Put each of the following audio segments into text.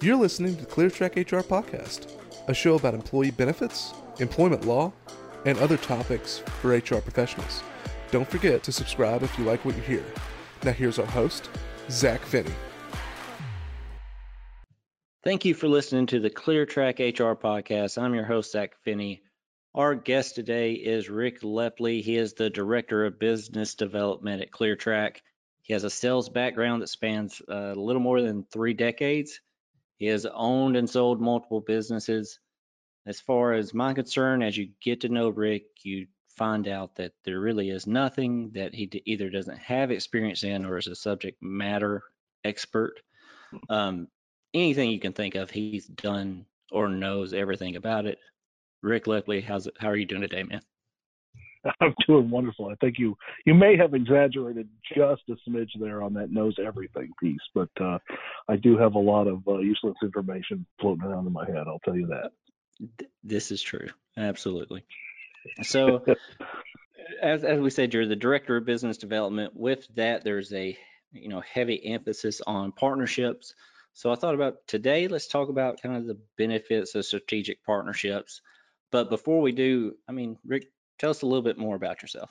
You're listening to the ClearTrack HR Podcast, a show about employee benefits, employment law, and other topics for HR professionals. Don't forget to subscribe if you like what you hear. Now, here's our host, Zach Finney. Thank you for listening to the ClearTrack HR Podcast. I'm your host, Zach Finney. Our guest today is Rick Lepley. He is the Director of Business Development at ClearTrack. He has a sales background that spans uh, a little more than three decades. He has owned and sold multiple businesses. As far as my concern, as you get to know Rick, you find out that there really is nothing that he either doesn't have experience in or is a subject matter expert. Um, anything you can think of, he's done or knows everything about it. Rick Lepley, how's it, how are you doing today, man? I'm doing wonderful. I think you you may have exaggerated just a smidge there on that knows everything piece, but uh, I do have a lot of uh, useless information floating around in my head. I'll tell you that. This is true, absolutely. So, as as we said, you're the director of business development. With that, there's a you know heavy emphasis on partnerships. So I thought about today. Let's talk about kind of the benefits of strategic partnerships. But before we do, I mean, Rick, tell us a little bit more about yourself.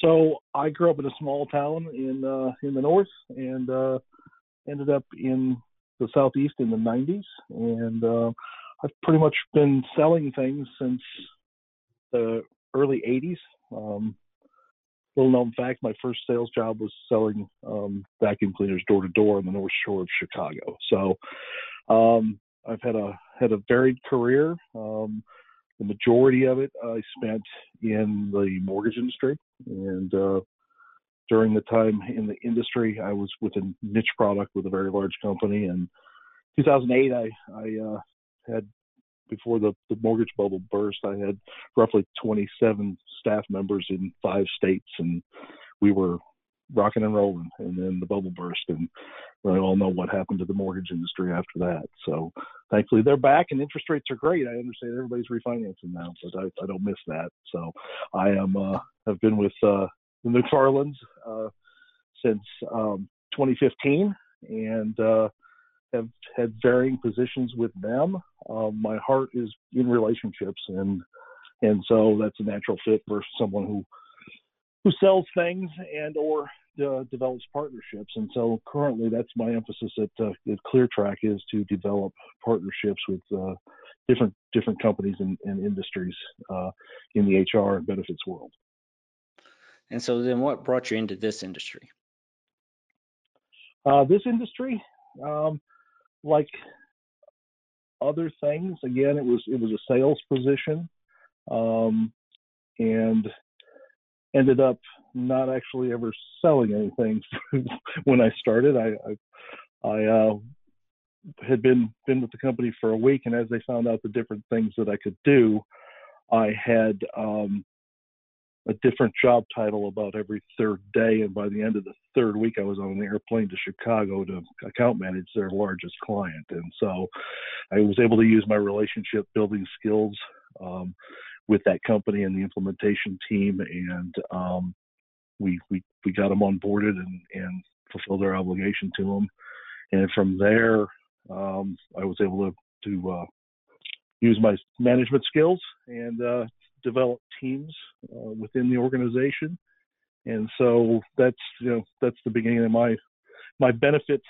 So I grew up in a small town in uh, in the north, and uh, ended up in the southeast in the 90s, and uh, I've pretty much been selling things since the early 80s. Um, little known fact: my first sales job was selling um, vacuum cleaners door to door on the North Shore of Chicago. So um, I've had a had a varied career. Um, the majority of it I spent in the mortgage industry, and uh, during the time in the industry, I was with a niche product with a very large company. And 2008, I I uh, had before the, the mortgage bubble burst, I had roughly 27 staff members in five states, and we were rocking and rolling. And then the bubble burst, and we all know what happened to the mortgage industry after that. So thankfully, they're back, and interest rates are great. I understand everybody's refinancing now, but I, I don't miss that. So I am uh, have been with uh, the McFarlands uh, since um, 2015, and uh, have had varying positions with them. Um, my heart is in relationships, and and so that's a natural fit for someone who who sells things and or uh, develops partnerships. And so currently, that's my emphasis at, uh, at ClearTrack is to develop partnerships with uh, different different companies and, and industries uh, in the HR and benefits world. And so then, what brought you into this industry? Uh, this industry, um, like other things, again, it was it was a sales position, um, and ended up not actually ever selling anything when I started. I I, I uh, had been been with the company for a week, and as they found out the different things that I could do, I had um, a different job title about every third day. And by the end of the third week, I was on an airplane to Chicago to account manage their largest client. And so I was able to use my relationship building skills um, with that company and the implementation team. And um, we, we, we got them onboarded and, and fulfilled our obligation to them. And from there, um, I was able to, to uh, use my management skills and uh, develop teams uh, within the organization. And so that's you know that's the beginning of my my benefit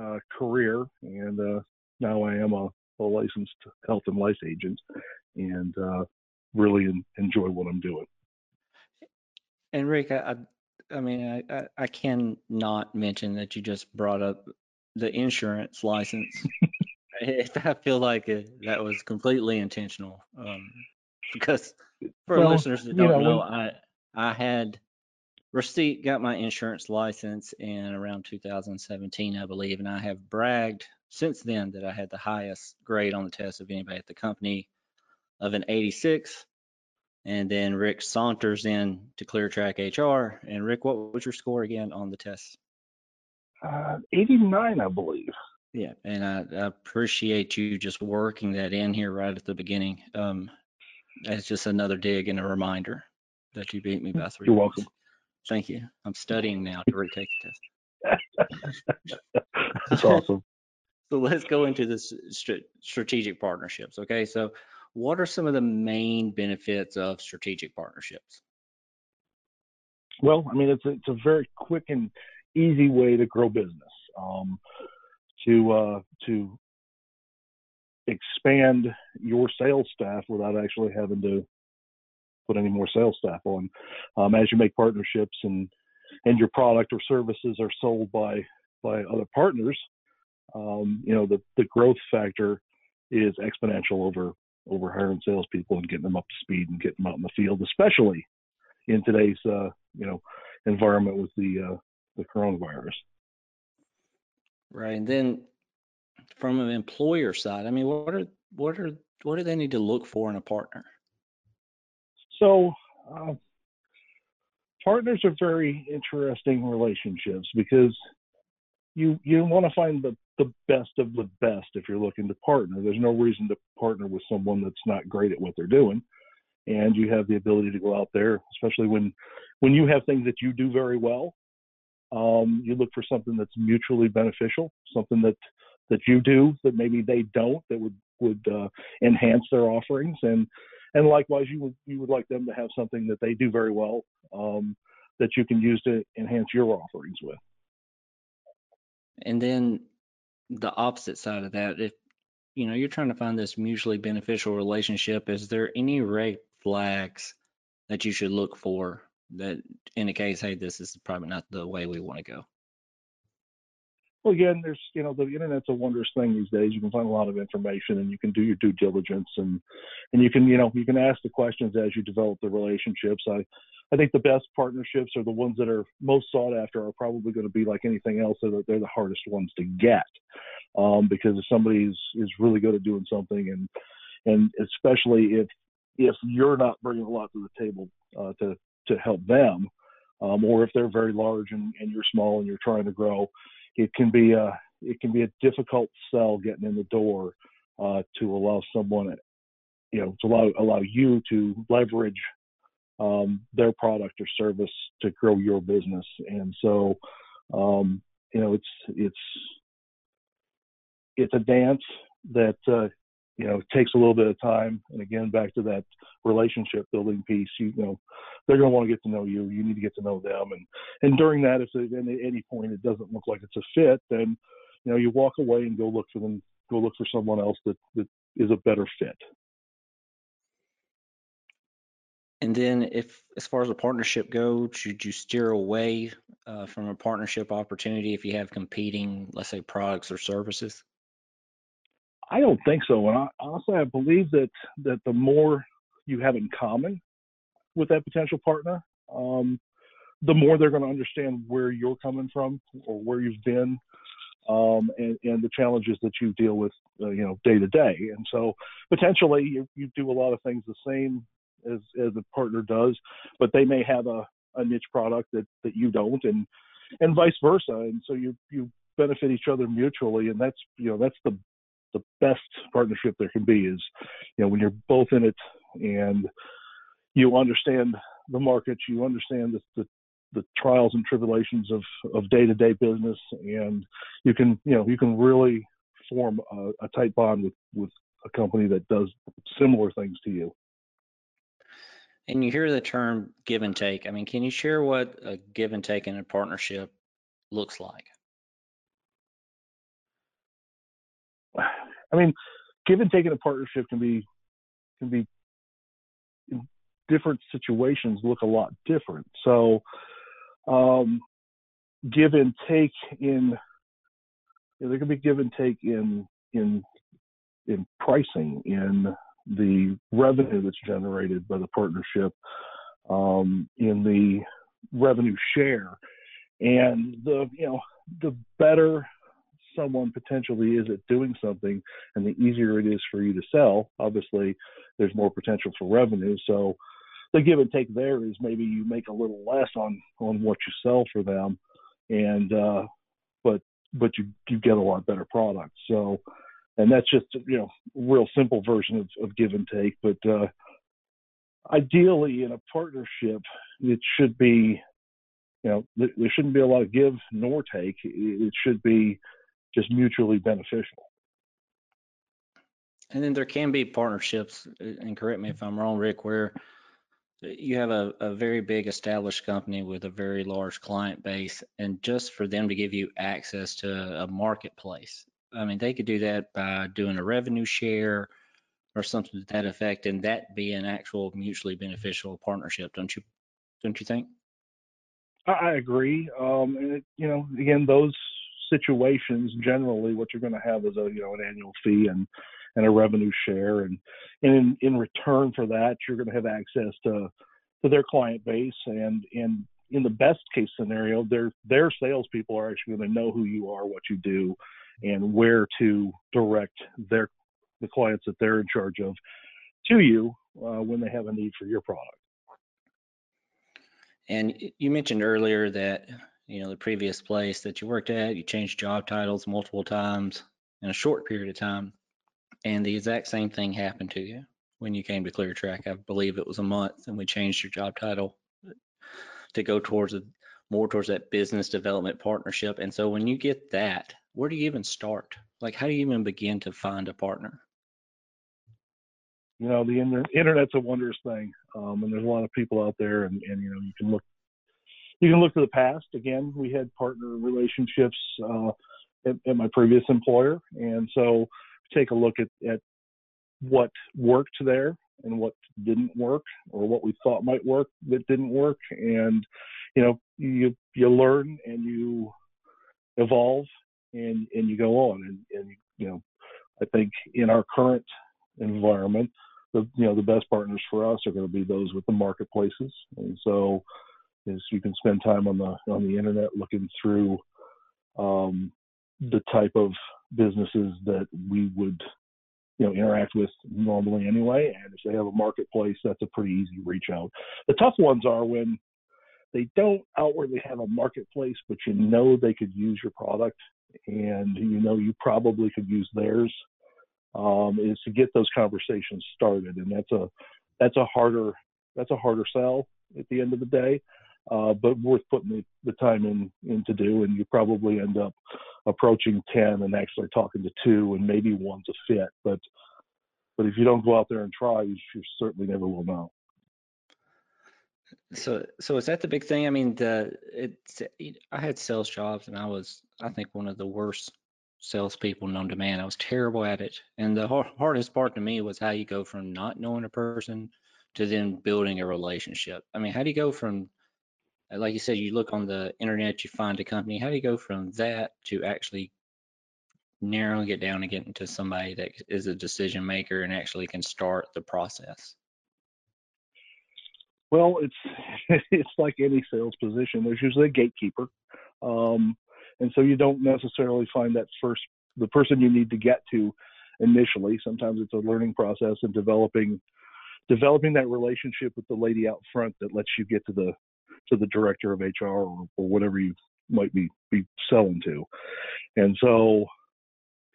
uh, career. And uh, now I am a, a, licensed health and life agent, and uh, really en- enjoy what I'm doing. And Rick, I, mean, I, I, I cannot mention that you just brought up the insurance license. I feel like it, that was completely intentional. Um, because for Well, listeners that don't know, know, I I had receipt got my insurance license in around 2017, I believe, and I have bragged since then that I had the highest grade on the test of anybody at the company of an 86. And then Rick saunters in to ClearTrack HR. And Rick, what was your score again on the test? Uh, 89, I believe. Yeah, and I, I appreciate you just working that in here right at the beginning. Um, that's just another dig and a reminder that you beat me by three. You're points. welcome. Thank you. I'm studying now to retake the test. That's awesome. so let's go into the strategic partnerships. Okay, so what are some of the main benefits of strategic partnerships? Well, I mean, it's a, it's a very quick and easy way to grow business. Um, to uh, to expand your sales staff without actually having to put any more sales staff on. Um, as you make partnerships and and your product or services are sold by by other partners, um, you know the the growth factor is exponential over over hiring salespeople and getting them up to speed and getting them out in the field, especially in today's uh, you know environment with the uh, the coronavirus. Right, and then from an employer side, I mean, what are what are what do they need to look for in a partner? So, uh, partners are very interesting relationships because you you want to find the the best of the best if you're looking to partner. There's no reason to partner with someone that's not great at what they're doing, and you have the ability to go out there, especially when when you have things that you do very well. Um, you look for something that's mutually beneficial, something that that you do that maybe they don't that would would uh, enhance their offerings and and likewise you would you would like them to have something that they do very well um, that you can use to enhance your offerings with and then the opposite side of that if you know you're trying to find this mutually beneficial relationship is there any red flags that you should look for that indicates hey this is probably not the way we want to go well, again, there's you know the internet's a wondrous thing these days. You can find a lot of information, and you can do your due diligence, and and you can you know you can ask the questions as you develop the relationships. I I think the best partnerships are the ones that are most sought after are probably going to be like anything else. They're, they're the hardest ones to get um, because if somebody is, is really good at doing something, and and especially if if you're not bringing a lot to the table uh, to to help them, um, or if they're very large and, and you're small and you're trying to grow, it can be a it can be a difficult sell getting in the door uh, to allow someone, you know, to allow allow you to leverage um, their product or service to grow your business. And so, um, you know, it's it's it's a dance that uh, you know, takes a little bit of time. And again, back to that relationship building piece, you, you know, they're going to want to get to know you. You need to get to know them. And, and during that, if at any point it doesn't look like it's a fit, then, you know, you walk away and go look for them, go look for someone else that, that is a better fit. And then, if as far as a partnership goes, should you steer away uh, from a partnership opportunity if you have competing, let's say, products or services? I don't think so. And I, honestly, I believe that that the more you have in common with that potential partner, um, the more they're going to understand where you're coming from or where you've been, um, and, and the challenges that you deal with, uh, you know, day to day. And so potentially you, you do a lot of things the same as as a partner does, but they may have a, a niche product that that you don't, and and vice versa. And so you you benefit each other mutually, and that's you know that's the the best partnership there can be is, you know, when you're both in it and you understand the market, you understand the, the, the trials and tribulations of, of day-to-day business, and you can, you know, you can really form a, a tight bond with, with a company that does similar things to you. And you hear the term give and take. I mean, can you share what a give and take in a partnership looks like? I mean, give and take in a partnership can be can be different situations look a lot different. So, um, give and take in there can be give and take in in in pricing in the revenue that's generated by the partnership um, in the revenue share and the you know the better someone potentially is at doing something and the easier it is for you to sell, obviously there's more potential for revenue. So the give and take there is maybe you make a little less on on what you sell for them and uh but but you you get a lot better products. So and that's just you know real simple version of, of give and take but uh ideally in a partnership it should be you know there shouldn't be a lot of give nor take it should be just mutually beneficial. And then there can be partnerships, uh, and correct me if I'm wrong, Rick, where you have a, a very big established company with a very large client base, and just for them to give you access to a marketplace, I mean, they could do that by doing a revenue share or something to that effect, and that be an actual mutually beneficial partnership, don't you? Don't you think? I, agree. Um, it, you know, again, those situations generally, what you're going to have is a you know an annual fee and and a revenue share, and and in, in return for that, you're going to have access to to their client base, and and in the best case scenario, their their salespeople are actually going to know who you are, what you do, and where to direct their the clients that they're in charge of to you uh, when they have a need for your product. And you mentioned earlier that you know the previous place that you worked at, you changed job titles multiple times in a short period of time, and the exact same thing happened to you when you came to ClearTrack. I believe it was a month, and we changed your job title to go towards a, more towards that business development partnership. And so when you get that, where do you even start? Like, how do you even begin to find a partner? You know, the inter- internet's a wondrous thing, um, and there's a lot of people out there, and, and you know, you can look, you can look to the past. Again, we had partner relationships uh, at, at my previous employer, and so take a look at, at what worked there and what didn't work or what we thought might work that didn't work and you know you you learn and you evolve and and you go on. And and you know I think in our current environment the you know the best partners for us are going to be those with the marketplaces. And so is you can spend time on the on the internet looking through um, the type of businesses that we would you know interact with normally anyway and if they have a marketplace that's a pretty easy reach out. The tough ones are when they don't outwardly have a marketplace but you know they could use your product and you know you probably could use theirs um, is to get those conversations started and that's a that's a harder that's a harder sell at the end of the day uh, but worth putting the, the time in, in to do. And you probably end up approaching 10 and actually talking to two, and maybe one's a fit. But but if you don't go out there and try, you, you certainly never will know. So, so is that the big thing? I mean, the it's I had sales jobs, and I was I think one of the worst salespeople known to man. I was terrible at it, and the hardest part to me was how you go from not knowing a person to then building a relationship. I mean, how do you go from like you said, you look on the internet, you find a company. How do you go from that to actually narrowing it down and getting to somebody that is a decision maker and actually can start the process? Well, it's it's like any sales position. There's usually a gatekeeper, um, and so you don't necessarily find that first the person you need to get to initially. Sometimes it's a learning process and developing developing that relationship with the lady out front that lets you get to the to the director of HR or, or whatever you might be be selling to. And so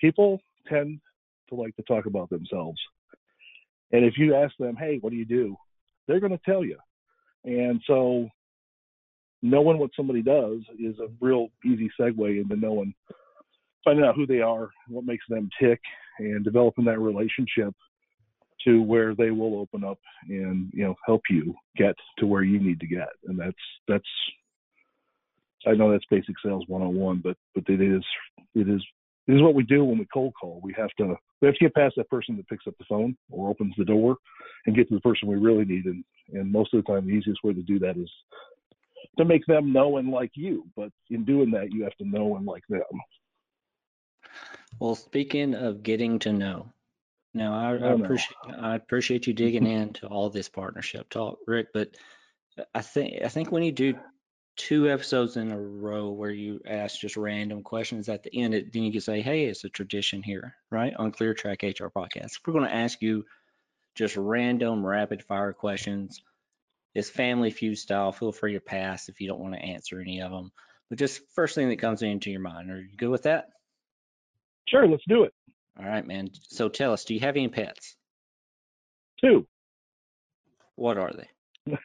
people tend to like to talk about themselves. And if you ask them, "Hey, what do you do?" they're going to tell you. And so knowing what somebody does is a real easy segue into knowing finding out who they are, what makes them tick, and developing that relationship to where they will open up and you know help you get to where you need to get. And that's that's i know that's basic sales 101 but but it is it is it is what we do when we cold call. We have to we have to get past that person that picks up the phone or opens the door and get to the person we really need. And and most of the time the easiest way to do that is to make them know and like you. But in doing that you have to know and like them. Well speaking of getting to know no, I, I appreciate I appreciate you digging into all this partnership talk, Rick. But I think I think when you do two episodes in a row where you ask just random questions at the end, it, then you can say, "Hey, it's a tradition here, right?" On ClearTrack HR podcast, we're going to ask you just random rapid fire questions. It's Family Feud style. Feel free to pass if you don't want to answer any of them. But just first thing that comes into your mind. Are you good with that? Sure, let's do it. All right, man. So tell us, do you have any pets? Two. What are they?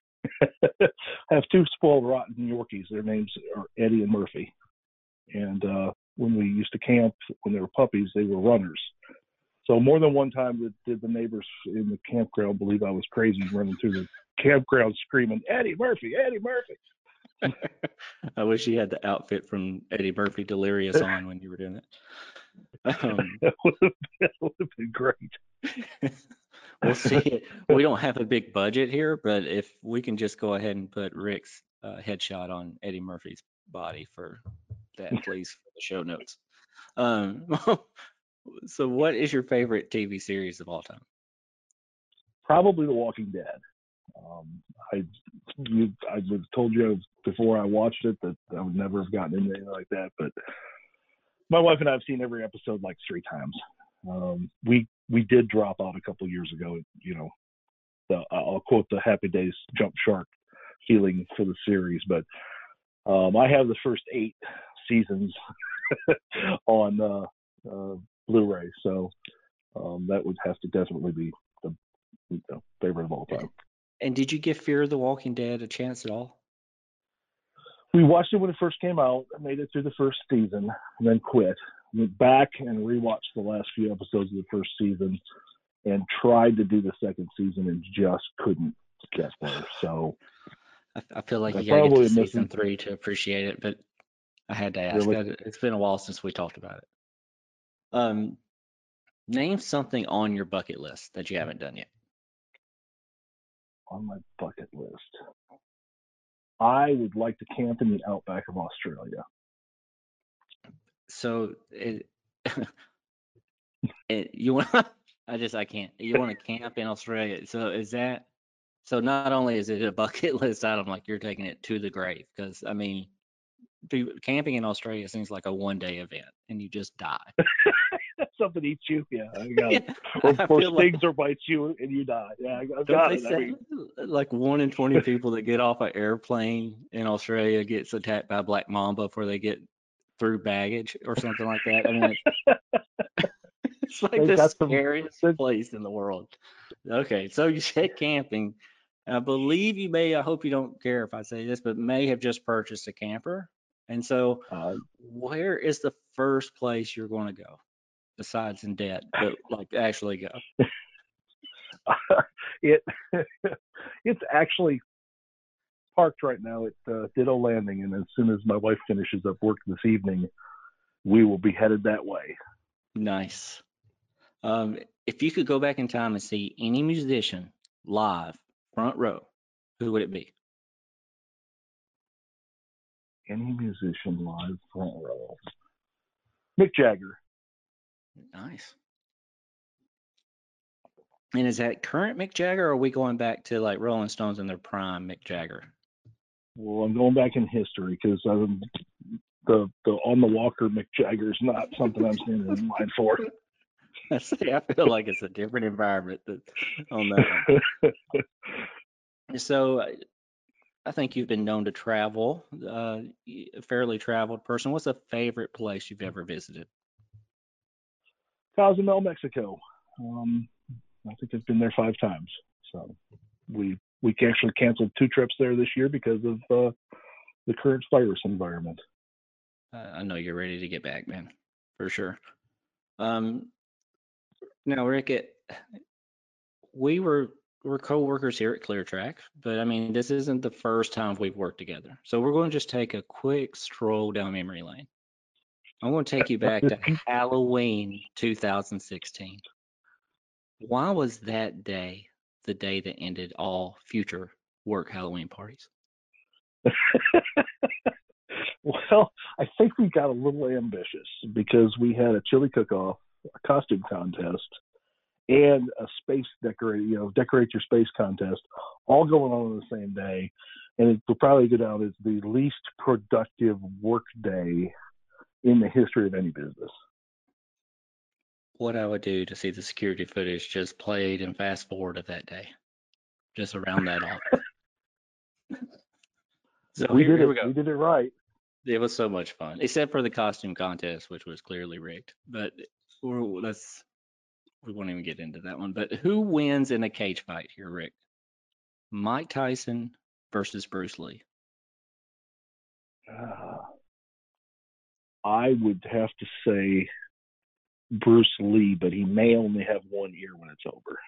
I have two spoiled rotten Yorkies. Their names are Eddie and Murphy. And uh, when we used to camp when they were puppies, they were runners. So more than one time did, did the neighbors in the campground believe I was crazy running through the campground screaming, Eddie Murphy, Eddie Murphy. I wish you had the outfit from Eddie Murphy Delirious on when you were doing that. Um, that would have been great. we'll see. We don't have a big budget here, but if we can just go ahead and put Rick's uh, headshot on Eddie Murphy's body for that, please, for the show notes. Um, so, what is your favorite TV series of all time? Probably The Walking Dead. Um, I you, I was told you before I watched it that I would never have gotten into anything like that, but my wife and I have seen every episode like three times. Um, we we did drop out a couple years ago. You know, the, I'll quote the Happy Days jump shark feeling for the series, but um, I have the first eight seasons on uh, uh, Blu-ray, so um, that would have to definitely be the you know, favorite of all time. And did you give Fear of the Walking Dead a chance at all? We watched it when it first came out, made it through the first season, and then quit. Went back and rewatched the last few episodes of the first season, and tried to do the second season and just couldn't get there. So I, I feel like you gotta get to season three to appreciate it, but I had to ask. Really? It's been a while since we talked about it. Um, name something on your bucket list that you haven't done yet. On my bucket list, I would like to camp in the outback of Australia. So, it, it, you want? I just I can't. You want to camp in Australia? So is that? So not only is it a bucket list item, like you're taking it to the grave, because I mean, camping in Australia seems like a one day event, and you just die. Something eats you, yeah. I got yeah, it. Or, or stings like, or bites you, and you die. Yeah, I got it. Say, I mean, uh, like one in twenty people that get off an airplane in Australia gets attacked by black mamba before they get through baggage or something like that. I mean, it's, it's like the scariest some, place in the world. Okay, so you said camping. I believe you may, I hope you don't care if I say this, but may have just purchased a camper. And so, uh, where is the first place you're going to go besides in debt, but like actually go? it it's actually parked right now at uh, Ditto Landing, and as soon as my wife finishes up work this evening, we will be headed that way. Nice. Um, if you could go back in time and see any musician live front row, who would it be? Any musician live front row. Mick Jagger. Nice. And is that current Mick Jagger, or are we going back to like Rolling Stones in their prime Mick Jagger? Well, I'm going back in history because the the on the walker Mick Jagger is not something I'm standing in line for. I say I feel like it's a different environment on that. so I think you've been known to travel, uh, a fairly traveled person. What's a favorite place you've ever visited? Cozumel, Mexico. Um, I think I've been there five times. So we we actually canceled two trips there this year because of uh, the current virus environment. I know you're ready to get back, man, for sure. Um, now, Rick, it, we were we're co-workers here at ClearTrack, but I mean, this isn't the first time we've worked together. So we're going to just take a quick stroll down memory lane. I'm going to take you back to Halloween 2016. Why was that day the day that ended all future work Halloween parties? well, I think we got a little ambitious because we had a chili cook-off, a costume contest, and a space decorate, you know, decorate your space contest, all going on on the same day, and it will probably go down as the least productive work day in the history of any business. What I would do to see the security footage just played and fast forward of that day, just around that off. so we here, did it. We, we did it right. It was so much fun, except for the costume contest, which was clearly rigged. But let's we won't even get into that one. But who wins in a cage fight here, Rick? Mike Tyson versus Bruce Lee. Uh, I would have to say Bruce Lee, but he may only have one ear when it's over.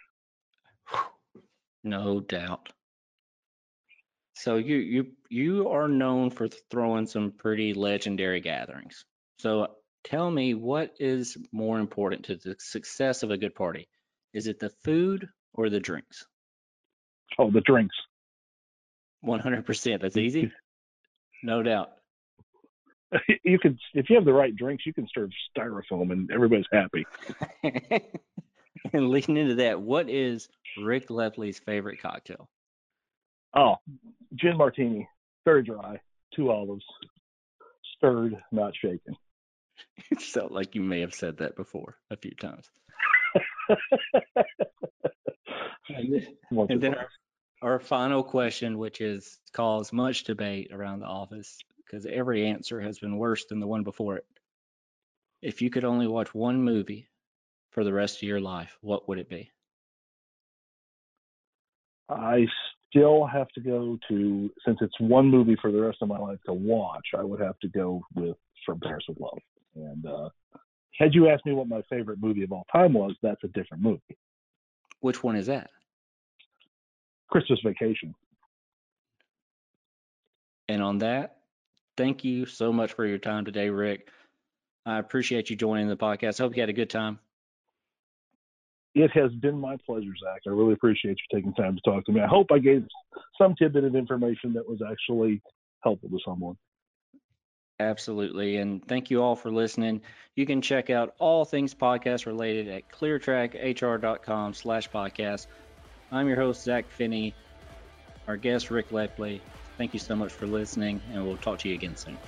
No doubt. So you you you are known for throwing some pretty legendary gatherings. So tell me what is more important to the success of a good party? Is it the food or the drinks? Oh, the drinks. 100%. That's easy. No doubt. You can, if you have the right drinks, you can serve styrofoam and everybody's happy. and leading into that, what is Rick Lepley's favorite cocktail? Oh, gin martini, very dry, two olives, stirred, not shaken. It felt like you may have said that before a few times. and then our, our final question, which has caused much debate around the office because every answer has been worse than the one before it. If you could only watch one movie for the rest of your life, what would it be? I still have to go to, since it's one movie for the rest of my life to watch, I would have to go with From Paris with Love. And uh, had you asked me what my favorite movie of all time was, that's a different movie. Which one is that? Christmas Vacation. And on that, thank you so much for your time today, Rick. I appreciate you joining the podcast. Hope you had a good time. It has been my pleasure, Zach. I really appreciate you taking time to talk to me. I hope I gave some tidbit of information that was actually helpful to someone. Absolutely. And thank you all for listening. You can check out all things podcast related at cleartrackhr.com slash podcast. I'm your host, Zach Finney. Our guest, Rick Lepley. Thank you so much for listening, and we'll talk to you again soon.